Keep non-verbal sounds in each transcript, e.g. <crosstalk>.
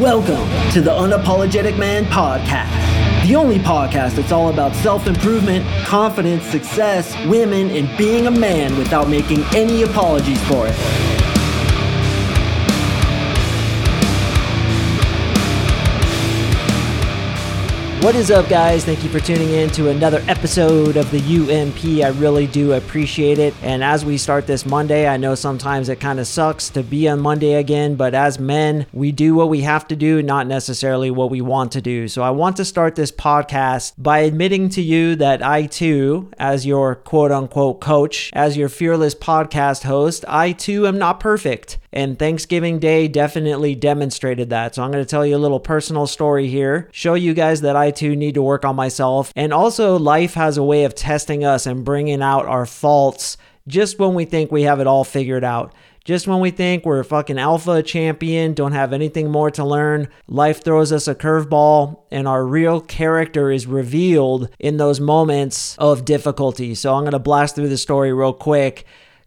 Welcome to the Unapologetic Man Podcast, the only podcast that's all about self improvement, confidence, success, women, and being a man without making any apologies for it. What is up, guys? Thank you for tuning in to another episode of the UMP. I really do appreciate it. And as we start this Monday, I know sometimes it kind of sucks to be on Monday again, but as men, we do what we have to do, not necessarily what we want to do. So I want to start this podcast by admitting to you that I too, as your quote unquote coach, as your fearless podcast host, I too am not perfect. And Thanksgiving Day definitely demonstrated that. So I'm going to tell you a little personal story here, show you guys that I too need to work on myself. And also, life has a way of testing us and bringing out our faults just when we think we have it all figured out. Just when we think we're a fucking alpha champion, don't have anything more to learn, life throws us a curveball and our real character is revealed in those moments of difficulty. So I'm going to blast through the story real quick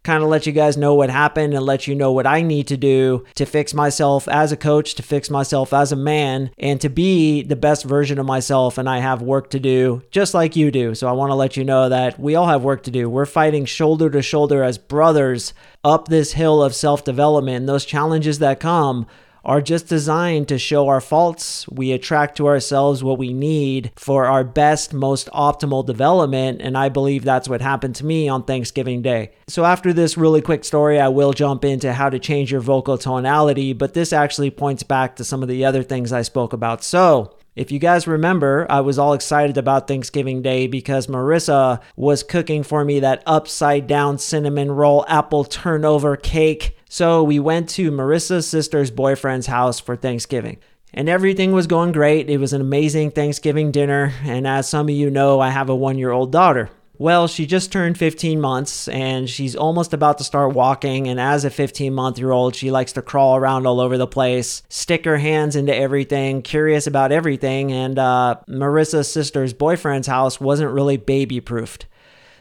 kind of let you guys know what happened and let you know what I need to do to fix myself as a coach, to fix myself as a man, and to be the best version of myself. And I have work to do just like you do. So I want to let you know that we all have work to do. We're fighting shoulder to shoulder as brothers up this hill of self development. Those challenges that come are just designed to show our faults. We attract to ourselves what we need for our best, most optimal development. And I believe that's what happened to me on Thanksgiving Day. So, after this really quick story, I will jump into how to change your vocal tonality, but this actually points back to some of the other things I spoke about. So, if you guys remember, I was all excited about Thanksgiving Day because Marissa was cooking for me that upside down cinnamon roll apple turnover cake. So we went to Marissa's sister's boyfriend's house for Thanksgiving. And everything was going great. It was an amazing Thanksgiving dinner. And as some of you know, I have a one year old daughter. Well, she just turned 15 months and she's almost about to start walking. And as a 15 month year old, she likes to crawl around all over the place, stick her hands into everything, curious about everything. And uh, Marissa's sister's boyfriend's house wasn't really baby proofed.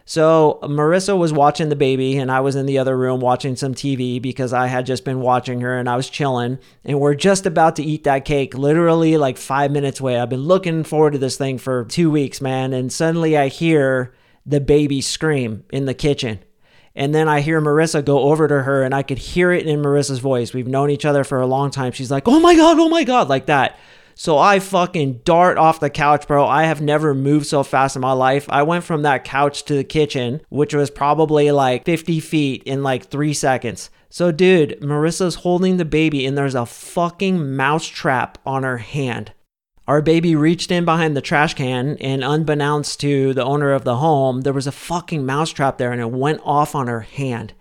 So Marissa was watching the baby, and I was in the other room watching some TV because I had just been watching her and I was chilling. And we're just about to eat that cake, literally like five minutes away. I've been looking forward to this thing for two weeks, man. And suddenly I hear the baby scream in the kitchen. And then I hear Marissa go over to her, and I could hear it in Marissa's voice. We've known each other for a long time. She's like, oh my God, oh my God, like that. So I fucking dart off the couch, bro. I have never moved so fast in my life. I went from that couch to the kitchen, which was probably like 50 feet in like three seconds. So, dude, Marissa's holding the baby, and there's a fucking mouse trap on her hand. Our baby reached in behind the trash can, and unbeknownst to the owner of the home, there was a fucking mousetrap there and it went off on her hand.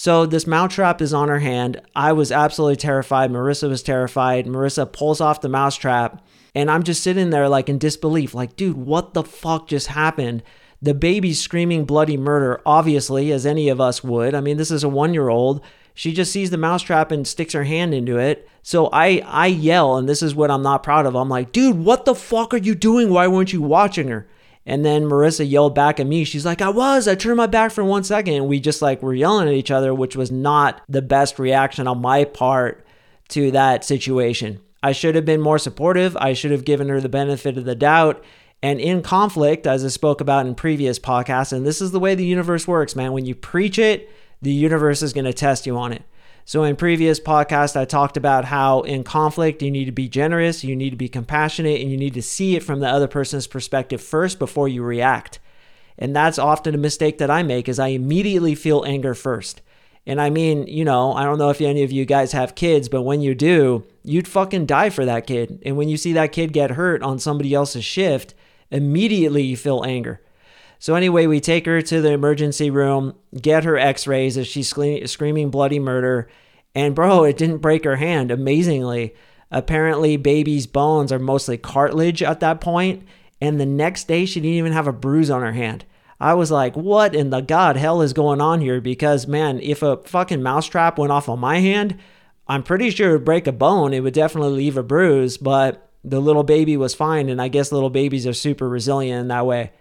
So, this mousetrap is on her hand. I was absolutely terrified. Marissa was terrified. Marissa pulls off the mousetrap, and I'm just sitting there, like in disbelief, like, dude, what the fuck just happened? The baby's screaming bloody murder, obviously, as any of us would. I mean, this is a one year old. She just sees the mousetrap and sticks her hand into it. So I I yell, and this is what I'm not proud of. I'm like, dude, what the fuck are you doing? Why weren't you watching her? And then Marissa yelled back at me. She's like, I was. I turned my back for one second. And we just like were yelling at each other, which was not the best reaction on my part to that situation. I should have been more supportive. I should have given her the benefit of the doubt. And in conflict, as I spoke about in previous podcasts, and this is the way the universe works, man. When you preach it, the universe is going to test you on it. So, in previous podcasts, I talked about how in conflict, you need to be generous, you need to be compassionate, and you need to see it from the other person's perspective first before you react. And that's often a mistake that I make is I immediately feel anger first. And I mean, you know, I don't know if any of you guys have kids, but when you do, you'd fucking die for that kid. And when you see that kid get hurt on somebody else's shift, immediately you feel anger. So, anyway, we take her to the emergency room, get her x rays as she's screaming bloody murder. And, bro, it didn't break her hand, amazingly. Apparently, baby's bones are mostly cartilage at that point, And the next day, she didn't even have a bruise on her hand. I was like, what in the God hell is going on here? Because, man, if a fucking mousetrap went off on my hand, I'm pretty sure it would break a bone. It would definitely leave a bruise, but the little baby was fine. And I guess little babies are super resilient in that way.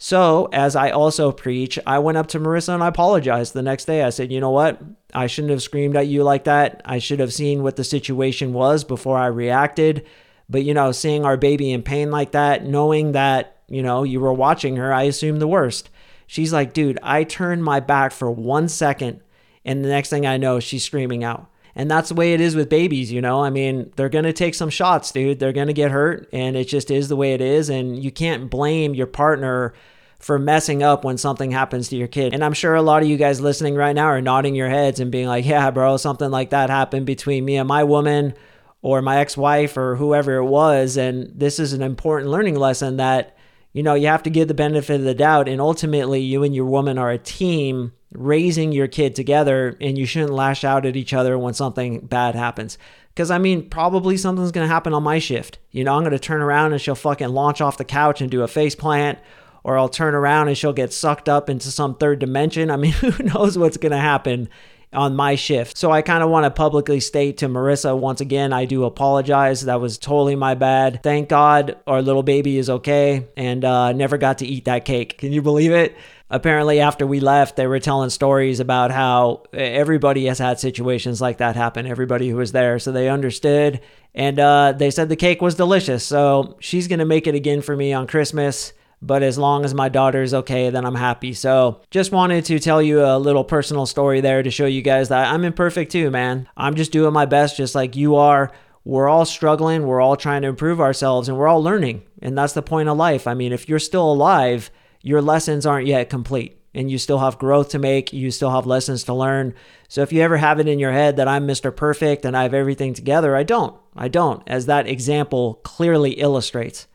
So, as I also preach, I went up to Marissa and I apologized the next day. I said, you know what? I shouldn't have screamed at you like that. I should have seen what the situation was before I reacted. But, you know, seeing our baby in pain like that, knowing that, you know, you were watching her, I assumed the worst. She's like, dude, I turned my back for one second, and the next thing I know, she's screaming out. And that's the way it is with babies, you know? I mean, they're going to take some shots, dude. They're going to get hurt, and it just is the way it is. And you can't blame your partner for messing up when something happens to your kid. And I'm sure a lot of you guys listening right now are nodding your heads and being like, yeah, bro, something like that happened between me and my woman or my ex wife or whoever it was. And this is an important learning lesson that, you know, you have to give the benefit of the doubt. And ultimately, you and your woman are a team raising your kid together, and you shouldn't lash out at each other when something bad happens. Because, I mean, probably something's to happen on my shift. You know, I'm to turn around and she'll fucking launch off the couch and do a face plant or I'll turn around and she'll get sucked up into some third dimension. I mean, <laughs> who knows what's to happen on my shift. So I kind of want to publicly state to Marissa once again, I do apologize. That was totally my bad. Thank God our little baby is okay and uh, never got to eat that cake. Can you believe it? Apparently, after we left, they were telling stories about how everybody has had situations like that happen, everybody who was there. So they understood. And uh, they said the cake was delicious. So she's going to make it again for me on Christmas but as long as my daughter is okay, then I'm happy. So just wanted to tell you a little personal story there to show you guys that I'm imperfect too, man. I'm just doing my best, just like you are. We're all struggling, we're all trying to improve ourselves, and we're all learning. And that's the point of life. I mean, if you're still alive, your lessons aren't yet complete. And you still have growth to make, you still have lessons to learn. So if you ever have it in your head that I'm Mr. Perfect and I have everything together, I don't. I don't, as that example clearly illustrates.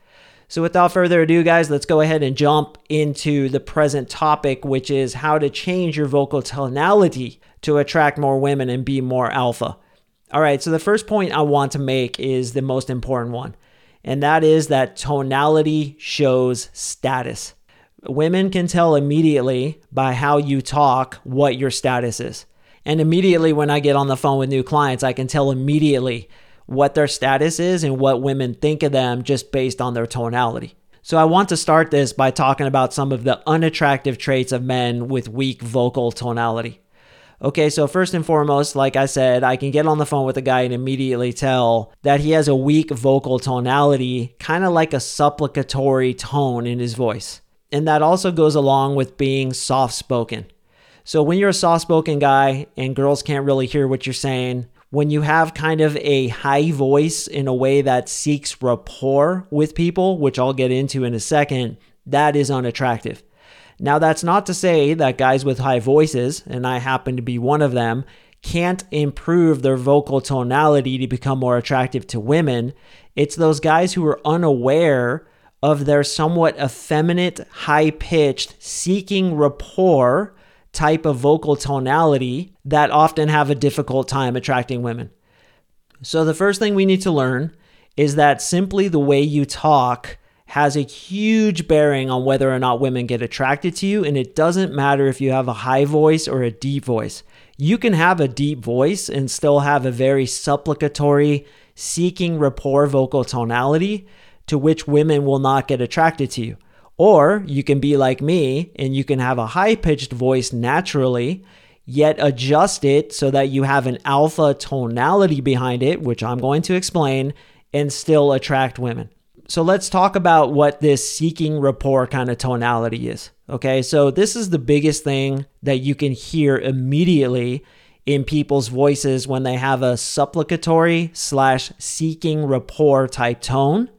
So, without further ado, guys, let's go ahead and jump into the present topic, which is how to change your vocal tonality to attract more women and be more alpha. All right, so the first point I want to make is the most important one, and that is that tonality shows status. Women can tell immediately by how you talk what your status is. And immediately when I get on the phone with new clients, I can tell immediately what their status is and what women think of them just based on their tonality. So, I want to start this by talking about some of the unattractive traits of men with weak vocal tonality. Okay, so first and foremost, like I said, I can get on the phone with a guy and immediately tell that he has a weak vocal tonality, kind of like a supplicatory tone in his voice. And that also goes along with being soft spoken. So when you're a soft spoken guy and girls can't really hear what you're saying, when you have kind of a high voice in a way that seeks rapport with people, which I'll get into in a second, that is unattractive. Now, that's not to say that guys with high voices, and I happen to be one of them, can't improve their vocal tonality to become more attractive to women. It's those guys who are unaware of their somewhat effeminate, high pitched, seeking rapport type of vocal tonality that often have a difficult time attracting women. So, the first thing we need to learn is that simply the way you talk has a huge bearing on whether or not women get attracted to you. And it doesn't matter if you have a high voice or a deep voice. You can have a deep voice and still have a very supplicatory, seeking rapport vocal tonality to which women will not get attracted to you. Or you can be like me and you can have a high pitched voice naturally, yet adjust it so that you have an alpha tonality behind it, which I'm going to explain, and still attract women. So let's talk about what this seeking rapport kind of tonality is. Okay, so this is the biggest thing that you can hear immediately in people's voices when they have a supplicatory slash seeking rapport type tone.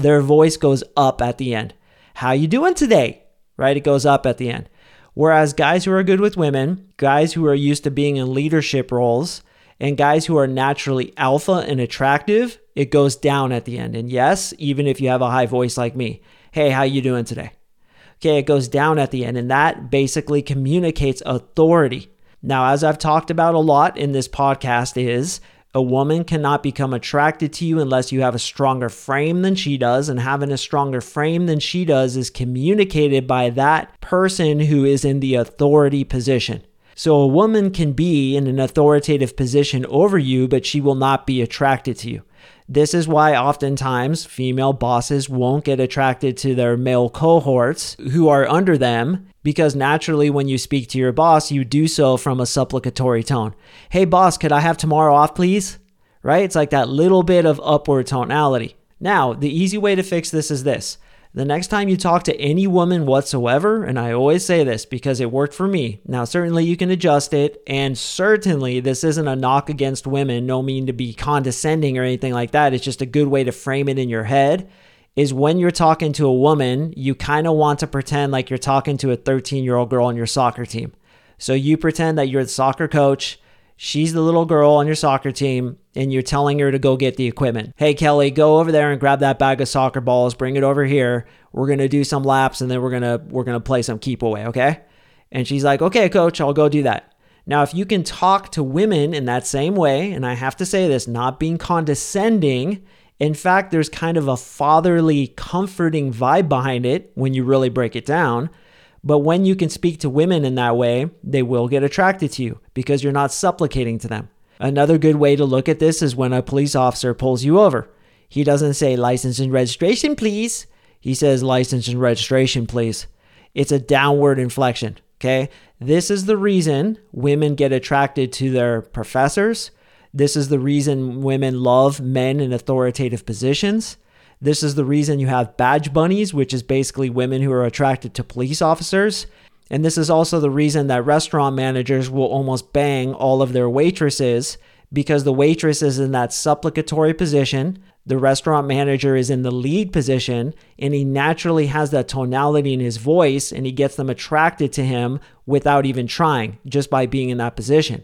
Their voice goes up at the end. How you doing today? Right? It goes up at the end. Whereas guys who are good with women, guys who are used to being in leadership roles, and guys who are naturally alpha and attractive, it goes down at the end. And yes, even if you have a high voice like me, hey, how you doing today? Okay, it goes down at the end and that basically communicates authority. Now, as I've talked about a lot in this podcast is a woman cannot become attracted to you unless you have a stronger frame than she does, and having a stronger frame than she does is communicated by that person who is in the authority position. So a woman can be in an authoritative position over you, but she will not be attracted to you. This is why oftentimes female bosses won't get attracted to their male cohorts who are under them because naturally, when you speak to your boss, you do so from a supplicatory tone. Hey, boss, could I have tomorrow off, please? Right? It's like that little bit of upward tonality. Now, the easy way to fix this is this the next time you talk to any woman whatsoever, and I always say this because it worked for me. Now, certainly you can adjust it, and certainly this isn't a knock against women, no mean to be condescending or anything like that. It's just a good way to frame it in your head. Is when you're talking to a woman, you kind of want to pretend like you're talking to a 13 year old girl on your soccer team. So you pretend that you're the soccer coach she's the little girl on your soccer team and you're telling her to go get the equipment. Hey, Kelly, go over there and grab that bag of soccer balls, bring it over here. We're to do some laps and then we're to we're to play some keep away, okay? And she's like, "Okay, coach, I'll go do that." Now, if you can talk to women in that same way, and I have to say this, not being condescending, in fact, there's kind of a fatherly, comforting vibe behind it when you really break it down. But when you can speak to women in that way, they will get attracted to you because you're not supplicating to them. Another good way to look at this is when a police officer pulls you over. He doesn't say license and registration, please. He says license and registration, please. It's a downward inflection. Okay. This is the reason women get attracted to their professors. This is the reason women love men in authoritative positions. This is the reason you have badge bunnies, which is basically women who are attracted to police officers. And this is also the reason that restaurant managers will almost bang all of their waitresses because the waitress is in that supplicatory position. The restaurant manager is in the lead position, and he naturally has that tonality in his voice, and he gets them attracted to him without even trying, just by being in that position.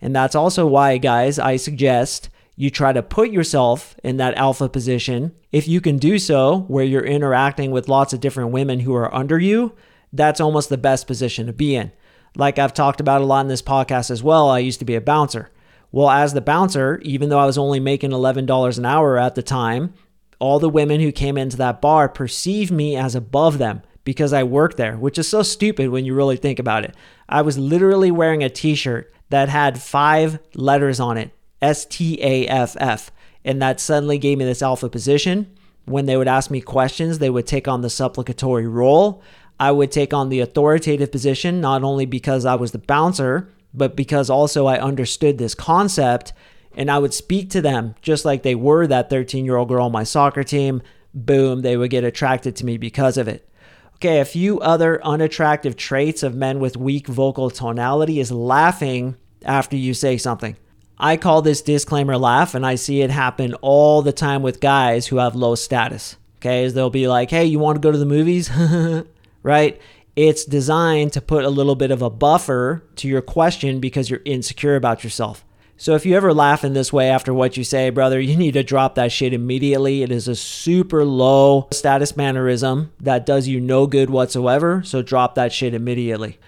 And that's also why, guys, I suggest you try to put yourself in that alpha position. If you can do so, where you're interacting with lots of different women who are under you, that's almost the best position to be in. Like I've talked about a lot in this podcast as well, I used to be a bouncer. Well, as the bouncer, even though I was only making $11 an hour at the time, all the women who came into that bar perceived me as above them because I worked there, which is so stupid when you really think about it. I was literally wearing a t shirt that had five letters on it S T A F F. And that suddenly gave me this alpha position. When they would ask me questions, they would take on the supplicatory role. I would take on the authoritative position, not only because I was the bouncer, but because also I understood this concept and I would speak to them just like they were that 13 year old girl on my soccer team. Boom, they would get attracted to me because of it. Okay, a few other unattractive traits of men with weak vocal tonality is laughing after you say something. I call this disclaimer laugh, and I see it happen all the time with guys who have low status. Okay, as they'll be like, hey, you want to go to the movies? <laughs> right? It's designed to put a little bit of a buffer to your question because you're insecure about yourself. So if you ever laugh in this way after what you say, brother, you need to drop that shit immediately. It is a super low status mannerism that does you no good whatsoever. So drop that shit immediately.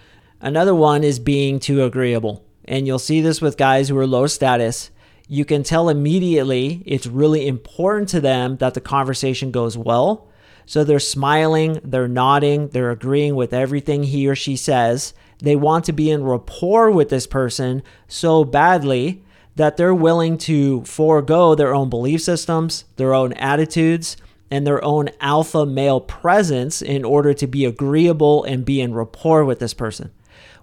Another one is being too agreeable and you'll see this with guys who are low status, you can tell immediately it's really important to them that the conversation goes well. So they're smiling, they're nodding, they're agreeing with everything he or she says. They want to be in rapport with this person so badly that they're willing to forego their own belief systems, their own attitudes, and their own alpha male presence in order to be agreeable and be in rapport with this person.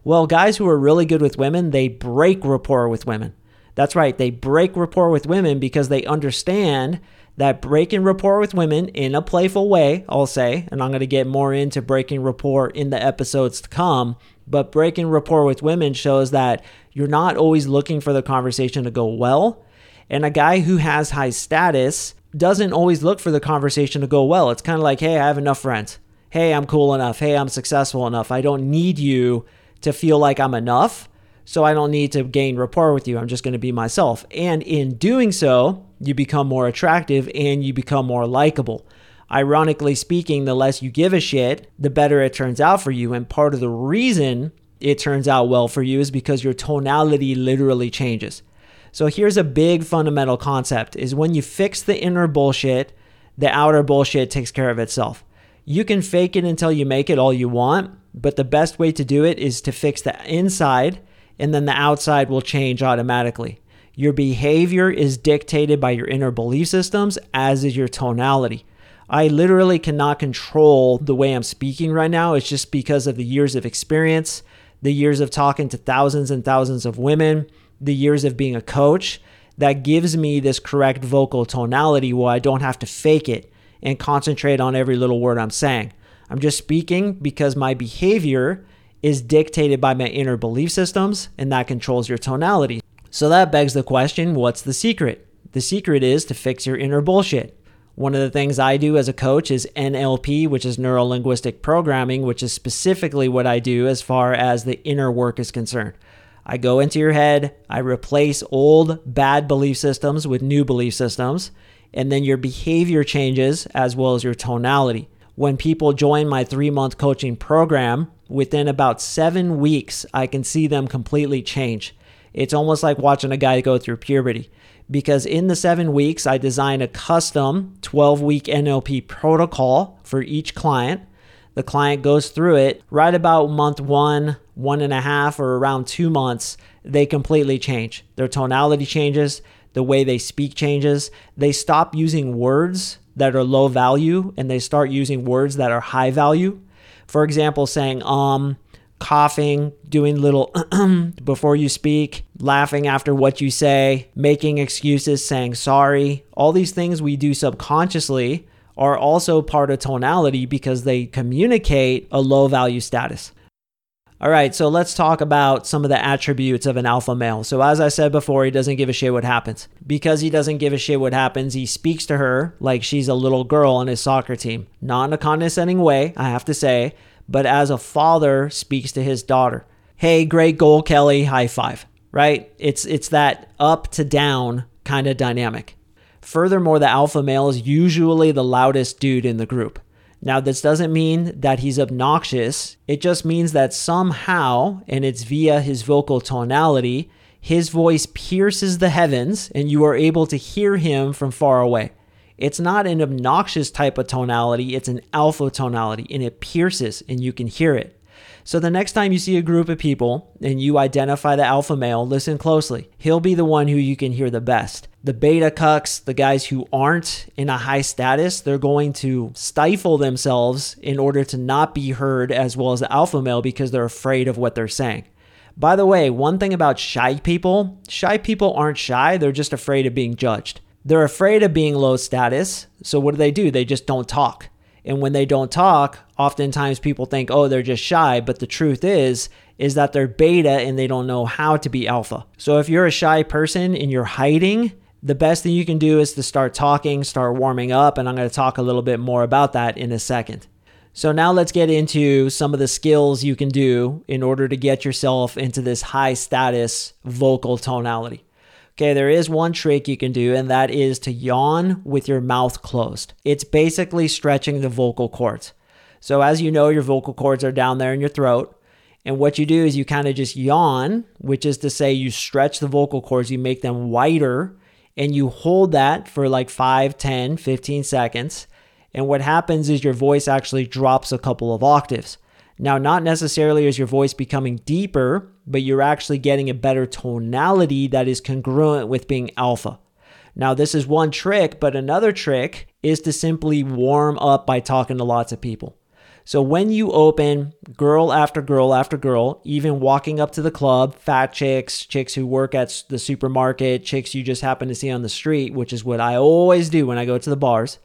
Well, guys who are really good with women, they break rapport with women. That's right, they break rapport with women because they understand that breaking rapport with women in a playful way, I'll say, and I'm going to get more into breaking rapport in the episodes to come, but breaking rapport with women shows that you're not always looking for the conversation to go well. And a guy who has high status doesn't always look for the conversation to go well. It's kind of like, hey, I have enough friends. Hey, I'm cool enough. Hey, I'm successful enough. I don't need you to feel like I'm enough. So I don't need to gain rapport with you. I'm just going to be myself. And in doing so, you become more attractive and you become more likable. Ironically speaking, the less you give a shit, the better it turns out for you. And part of the reason it turns out well for you is because your tonality literally changes. So here's a big fundamental concept is when you fix the inner bullshit, the outer bullshit takes care of itself. You can fake it until you make it all you want, but the best way to do it is to fix the inside, and then the outside will change automatically. Your behavior is dictated by your inner belief systems, as is your tonality. I literally cannot control the way I'm speaking right now. It's just because of the years of experience, the years of talking to thousands and thousands of women, the years of being a coach that gives me this correct vocal tonality where I don't have to fake it and concentrate on every little word I'm saying. I'm just speaking because my behavior is dictated by my inner belief systems and that controls your tonality. So that begs the question what's the secret? The secret is to fix your inner bullshit. One of the things I do as a coach is NLP, which is neuro linguistic programming, which is specifically what I do as far as the inner work is concerned. I go into your head, I replace old bad belief systems with new belief systems, and then your behavior changes as well as your tonality. When people join my three month coaching program, within about seven weeks, I can see them completely change. It's almost like watching a guy go through puberty because in the seven weeks, I design a custom 12 week NLP protocol for each client. The client goes through it right about month one, one and a half, or around two months, they completely change. Their tonality changes, the way they speak changes. They stop using words that are low value and they start using words that are high value. For example, saying um, coughing, doing little <clears throat> before you speak, laughing after what you say, making excuses, saying sorry. All these things we do subconsciously are also part of tonality because they communicate a low value status. All right, so let's talk about some of the attributes of an alpha male. So, as I said before, he doesn't give a shit what happens. Because he doesn't give a shit what happens, he speaks to her like she's a little girl on his soccer team. Not in a condescending way, I have to say, but as a father speaks to his daughter. Hey, great goal, Kelly, high five, right? It's, it's that up to down kind of dynamic. Furthermore, the alpha male is usually the loudest dude in the group. Now, this doesn't mean that he's obnoxious. It just means that somehow, and it's via his vocal tonality, his voice pierces the heavens and you are able to hear him from far away. It's not an obnoxious type of tonality, it's an alpha tonality and it pierces and you can hear it. So the next time you see a group of people and you identify the alpha male, listen closely. He'll be the one who you can hear the best. The beta cucks, the guys who aren't in a high status, they're going to stifle themselves in order to not be heard as well as the alpha male because they're afraid of what they're saying. By the way, one thing about shy people, shy people aren't shy, they're just afraid of being judged. They're afraid of being low status. So what do they do? They just don't talk. And when they don't talk, oftentimes people think, "Oh, they're just shy," but the truth is is that they're beta and they don't know how to be alpha. So if you're a shy person and you're hiding, the best thing you can do is to start talking, start warming up, and I'm going to talk a little bit more about that in a second. So now let's get into some of the skills you can do in order to get yourself into this high status vocal tonality. Okay, there is one trick you can do, and that is to yawn with your mouth closed. It's basically stretching the vocal cords. So, as you know, your vocal cords are down there in your throat. And what you do is you kind of just yawn, which is to say you stretch the vocal cords, you make them wider, and you hold that for like 5, 10, 15 seconds. And what happens is your voice actually drops a couple of octaves. Now, not necessarily is your voice becoming deeper, but you're actually getting a better tonality that is congruent with being alpha. Now, this is one trick, but another trick is to simply warm up by talking to lots of people. So when you open girl after girl after girl, even walking up to the club, fat chicks, chicks who work at the supermarket, chicks you just happen to see on the street, which is what I always do when I go to the bars,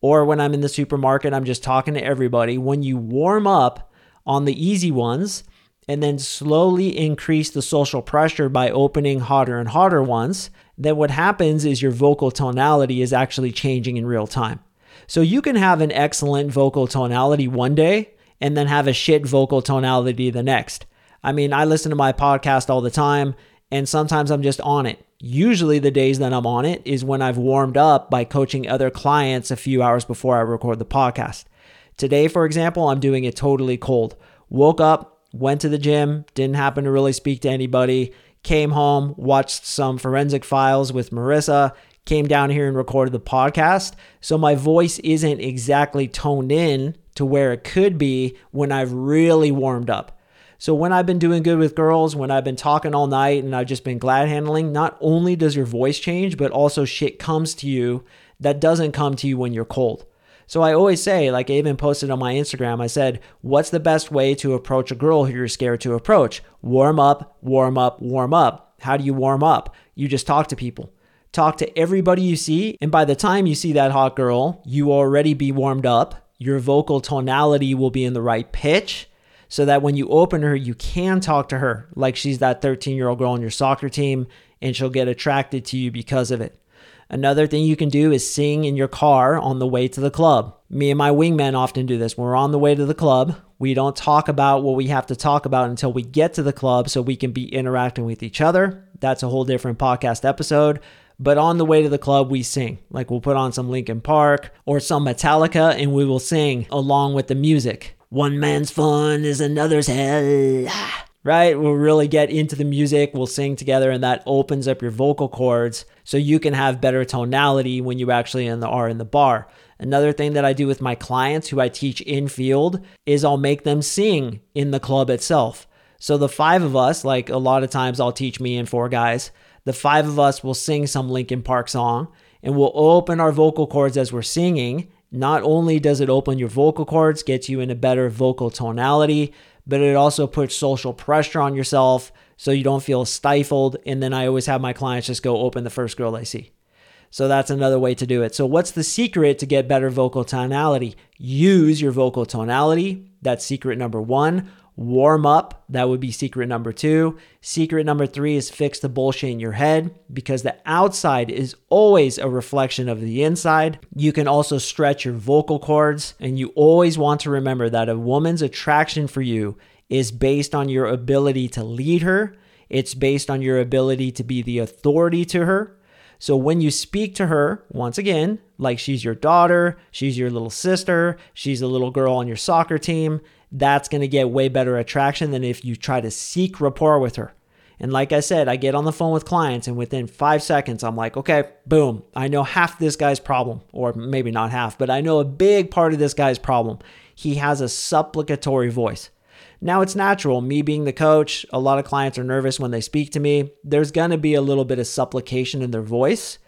or when I'm in the supermarket, I'm just talking to everybody. When you warm up, on the easy ones and then slowly increase the social pressure by opening hotter and hotter ones, then what happens is your vocal tonality is actually changing in real time. So you can have an excellent vocal tonality one day and then have a shit vocal tonality the next. I mean, I listen to my podcast all the time and sometimes I'm just on it. Usually, the days that I'm on it is when I've warmed up by coaching other clients a few hours before I record the podcast. Today, for example, I'm doing it totally cold. Woke up, went to the gym, didn't happen to really speak to anybody, came home, watched some forensic files with Marissa, came down here and recorded the podcast. So my voice isn't exactly toned in to where it could be when I've really warmed up. So when I've been doing good with girls, when I've been talking all night and I've just been glad handling, not only does your voice change, but also shit comes to you that doesn't come to you when you're cold. So I always say, like I even posted on my Instagram, I said, what's the best way to approach a girl who you're scared to approach? Warm up, warm up, warm up. How do you warm up? You just talk to people. Talk to everybody you see, and by the time you see that hot girl, you already be warmed up. Your vocal tonality will be in the right pitch so that when you open her, you can talk to her like she's that 13 year old girl on your soccer team and she'll get attracted to you because of it. Another thing you can do is sing in your car on the way to the club. Me and my wingman often do this. When we're on the way to the club, we don't talk about what we have to talk about until we get to the club so we can be interacting with each other. That's a whole different podcast episode. But on the way to the club, we sing. Like we'll put on some Linkin Park or some Metallica and we will sing along with the music. One man's fun is another's hell. <sighs> Right? We'll really get into the music, we'll sing together, and that opens up your vocal cords so you can have better tonality when you actually in the, are in the bar. Another thing that I do with my clients who I teach in field is I'll make them sing in the club itself. So the five of us, like a lot of times I'll teach me and four guys, the five of us will sing some Linkin Park song and we'll open our vocal cords as we're singing not only does it open your vocal cords, get you in a better vocal tonality, but it also puts social pressure on yourself so you don't feel stifled. And then I always have my clients just go open the first girl they see. So that's another way to do it. So, what's the secret to get better vocal tonality? Use your vocal tonality. That's secret number one warm up. That would be secret number two. Secret number three is fix the bullshit in your head because the outside is always a reflection of the inside. You can also stretch your vocal cords, and you always want to remember that a woman's attraction for you is based on your ability to lead her. It's based on your ability to be the authority to her. So when you speak to her, once again, like she's your daughter, she's your little sister, she's a little girl on your soccer team, that's going to get way better attraction than if you try to seek rapport with her. And like I said, I get on the phone with clients, and within five seconds, I'm like, okay, boom, I know half this guy's problem, or maybe not half, but I know a big part of this guy's problem. He has a supplicatory voice. Now, it's natural, me being the coach, a lot of clients are nervous when they speak to me. There's going to be a little bit of supplication in their voice.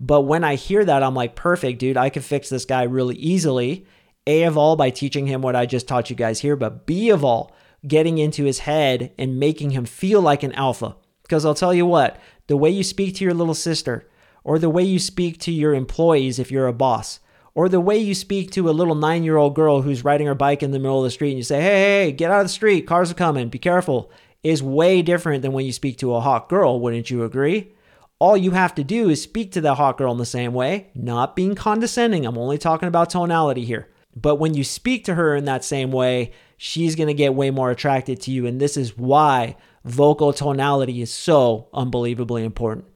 But when I hear that, I'm like, perfect, dude, I can fix this guy really easily. A of all by teaching him what I just taught you guys here, but B of all getting into his head and making him feel like an alpha. Because I'll tell you what, the way you speak to your little sister, or the way you speak to your employees if you're a boss, or the way you speak to a little nine year old girl who's riding her bike in the middle of the street and you say, hey, hey, get out of the street, cars are coming, be careful, is way different than when you speak to a hot girl, wouldn't you agree? All you have to do is speak to that hot girl in the same way, not being condescending. I'm only talking about tonality here. But when you speak to her in that same way, she's going to get way more attracted to you. And this is why vocal tonality is so unbelievably important.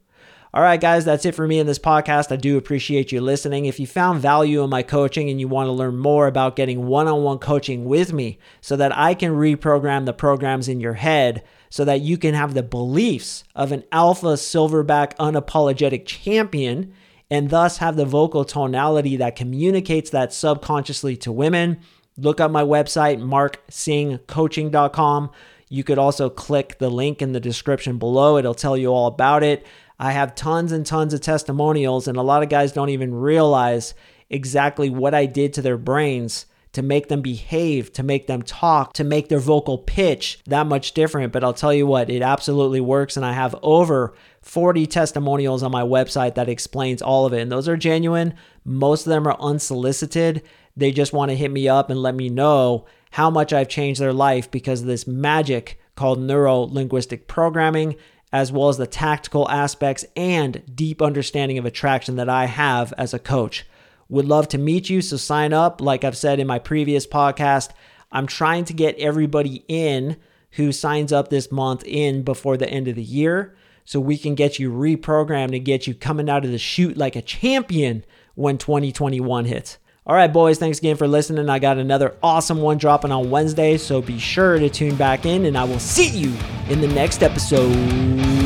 All right, guys, that's it for me in this podcast. I do appreciate you listening. If you found value in my coaching and you want to learn more about getting one on one coaching with me so that I can reprogram the programs in your head so that you can have the beliefs of an alpha silverback unapologetic champion and thus have the vocal tonality that communicates that subconsciously to women. Look up my website, marksingcoaching.com. You could also click the link in the description below, it'll tell you all about it. I have tons and tons of testimonials, and a lot of guys don't even realize exactly what I did to their brains to make them behave, to make them talk, to make their vocal pitch that much different. But I'll tell you what, it absolutely works. And I have over 40 testimonials on my website that explains all of it. And those are genuine. Most of them are unsolicited. They just want to hit me up and let me know how much I've changed their life because of this magic called neuro linguistic programming, as well as the tactical aspects and deep understanding of attraction that I have as a coach. Would love to meet you, so sign up. Like I've said in my previous podcast, I'm trying to get everybody in who signs up this month in before the end of the year so we can get you reprogrammed and get you coming out of the chute like a champion when 2021 hits. All right, boys, thanks again for listening. I got another awesome one dropping on Wednesday, so be sure to tune back in, and I will see you in the next episode.